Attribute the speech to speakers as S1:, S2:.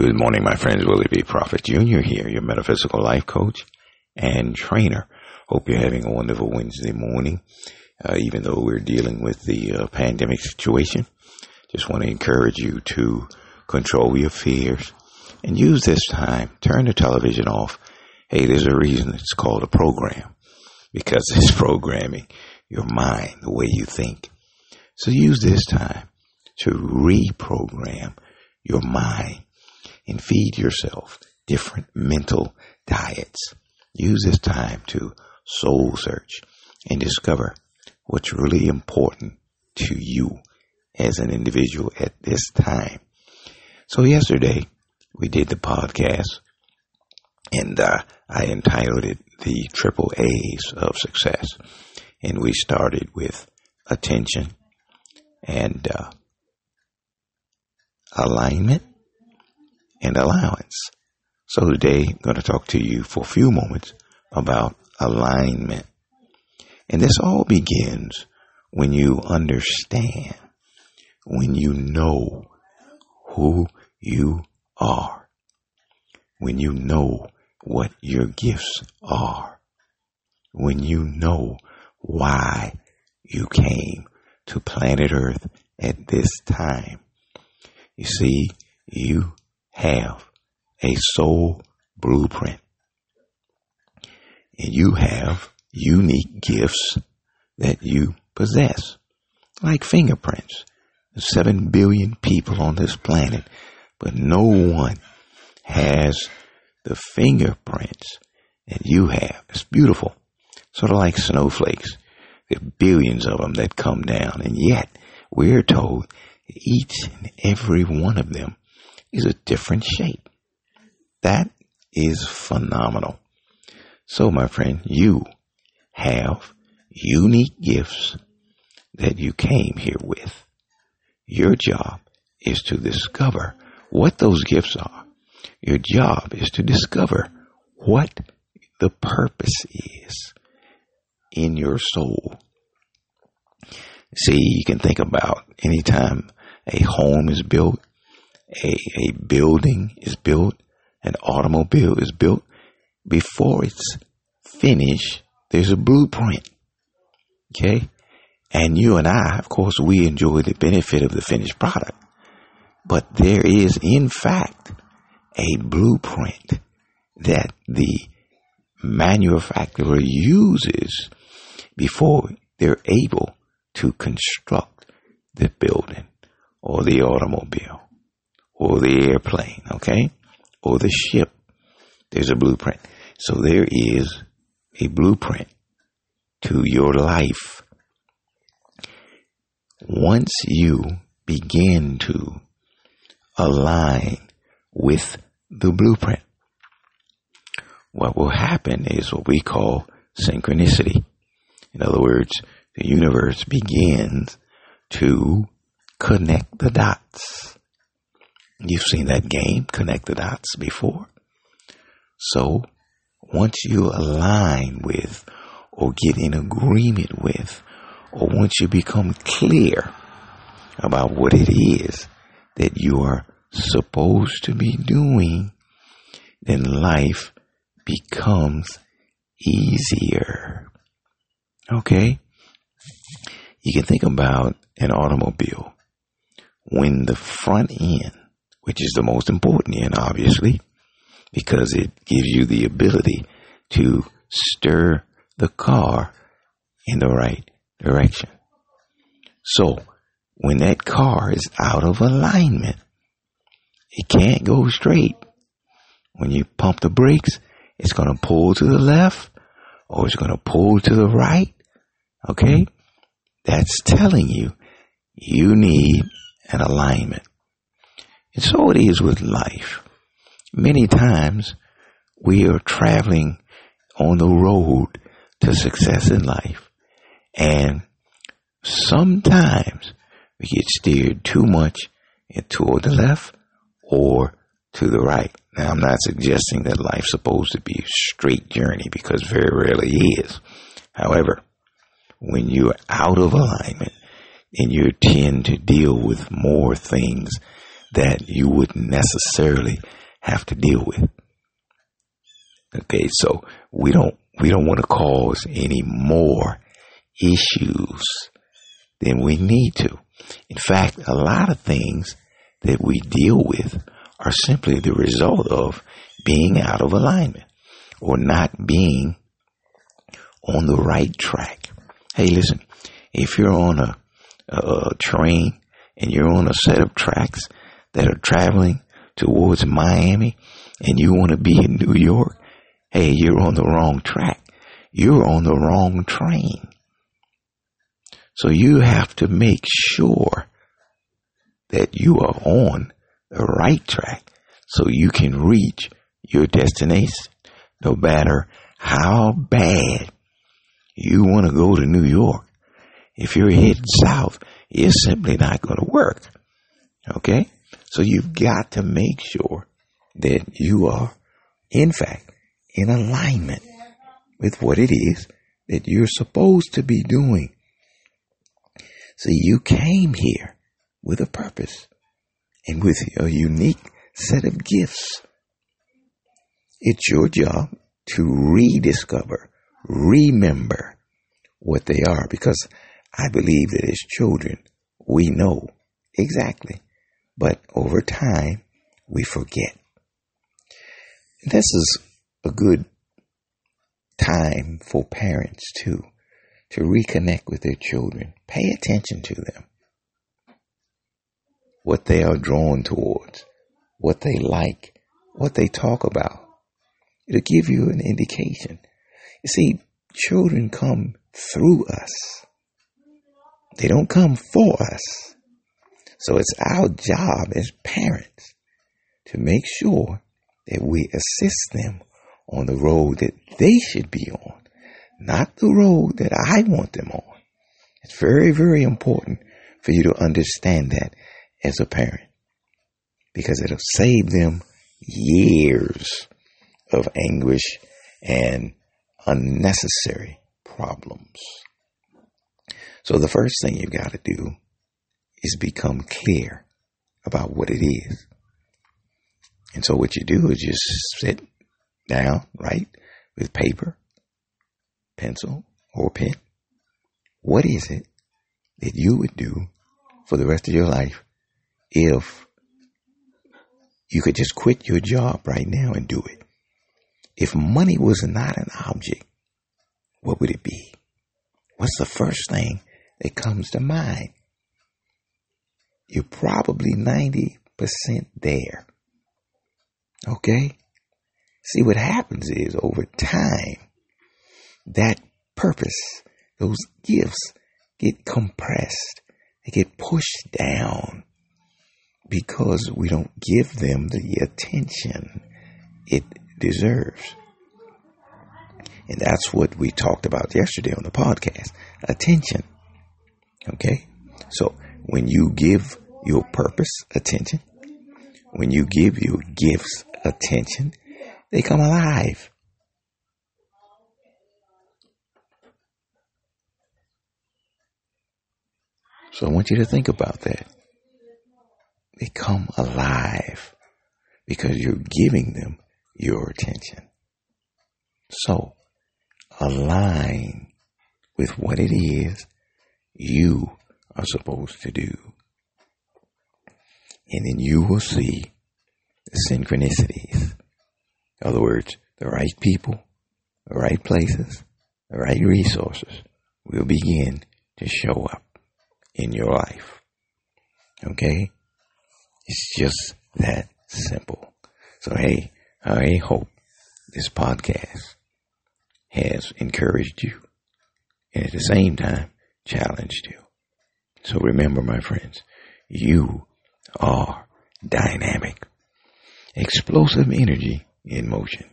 S1: Good morning, my friends. Willie B. Prophet Jr. here, your metaphysical life coach and trainer. Hope you're having a wonderful Wednesday morning, uh, even though we're dealing with the uh, pandemic situation. Just want to encourage you to control your fears and use this time. Turn the television off. Hey, there's a reason it's called a program because it's programming your mind, the way you think. So use this time to reprogram your mind and feed yourself different mental diets. Use this time to soul search and discover what's really important to you as an individual at this time. So yesterday we did the podcast and uh, I entitled it the triple A's of success. And we started with attention and uh, alignment and allowance. So today I'm going to talk to you for a few moments about alignment. And this all begins when you understand, when you know who you are, when you know what your gifts are, when you know why you came to planet Earth at this time. You see, you have a soul blueprint. And you have unique gifts that you possess, like fingerprints. Seven billion people on this planet, but no one has the fingerprints that you have. It's beautiful. Sort of like snowflakes. There are billions of them that come down, and yet we're told each and every one of them is a different shape. That is phenomenal. So, my friend, you have unique gifts that you came here with. Your job is to discover what those gifts are. Your job is to discover what the purpose is in your soul. See, you can think about anytime a home is built, a, a building is built, an automobile is built, before it's finished, there's a blueprint. Okay? And you and I, of course, we enjoy the benefit of the finished product. But there is, in fact, a blueprint that the manufacturer uses before they're able to construct the building or the automobile or the airplane, okay? Or the ship. There's a blueprint. So there is a blueprint to your life. Once you begin to align with the blueprint, what will happen is what we call synchronicity. In other words, the universe begins to connect the dots. You've seen that game, Connect the Dots, before. So, once you align with, or get in agreement with, or once you become clear about what it is that you are supposed to be doing, then life becomes easier. Okay? You can think about an automobile. When the front end which is the most important end, obviously, because it gives you the ability to stir the car in the right direction. So, when that car is out of alignment, it can't go straight. When you pump the brakes, it's going to pull to the left or it's going to pull to the right. Okay? That's telling you you need an alignment. And so it is with life. Many times we are traveling on the road to success in life. And sometimes we get steered too much toward the left or to the right. Now, I'm not suggesting that life's supposed to be a straight journey because very rarely is. However, when you're out of alignment, then you tend to deal with more things that you wouldn't necessarily have to deal with. Okay, so we don't we don't want to cause any more issues than we need to. In fact, a lot of things that we deal with are simply the result of being out of alignment or not being on the right track. Hey, listen, if you're on a, a train and you're on a set of tracks that are traveling towards Miami and you want to be in New York, hey, you're on the wrong track. You're on the wrong train. So you have to make sure that you are on the right track so you can reach your destination no matter how bad you want to go to New York. If you're heading south, it's simply not going to work. Okay? So you've got to make sure that you are, in fact, in alignment with what it is that you're supposed to be doing. See, you came here with a purpose and with a unique set of gifts. It's your job to rediscover, remember what they are because I believe that as children, we know exactly, but over time, we forget. This is a good time for parents too to reconnect with their children. Pay attention to them. What they are drawn towards, what they like, what they talk about. It'll give you an indication. You see, children come through us. They don't come for us. So it's our job as parents to make sure that we assist them on the road that they should be on, not the road that I want them on. It's very, very important for you to understand that as a parent because it'll save them years of anguish and unnecessary problems. So the first thing you've got to do is become clear about what it is. And so what you do is just sit down, right, with paper, pencil, or pen. What is it that you would do for the rest of your life if you could just quit your job right now and do it? If money was not an object, what would it be? What's the first thing that comes to mind? You're probably 90% there. Okay? See, what happens is over time, that purpose, those gifts get compressed. They get pushed down because we don't give them the attention it deserves. And that's what we talked about yesterday on the podcast. Attention. Okay? So when you give your purpose attention, when you give your gifts attention, they come alive. So I want you to think about that. They come alive because you're giving them your attention. So align with what it is you are supposed to do. And then you will see the synchronicities. In other words, the right people, the right places, the right resources will begin to show up in your life. Okay? It's just that simple. So hey, I hope this podcast has encouraged you and at the same time challenged you. So remember, my friends, you are dynamic, explosive energy in motion.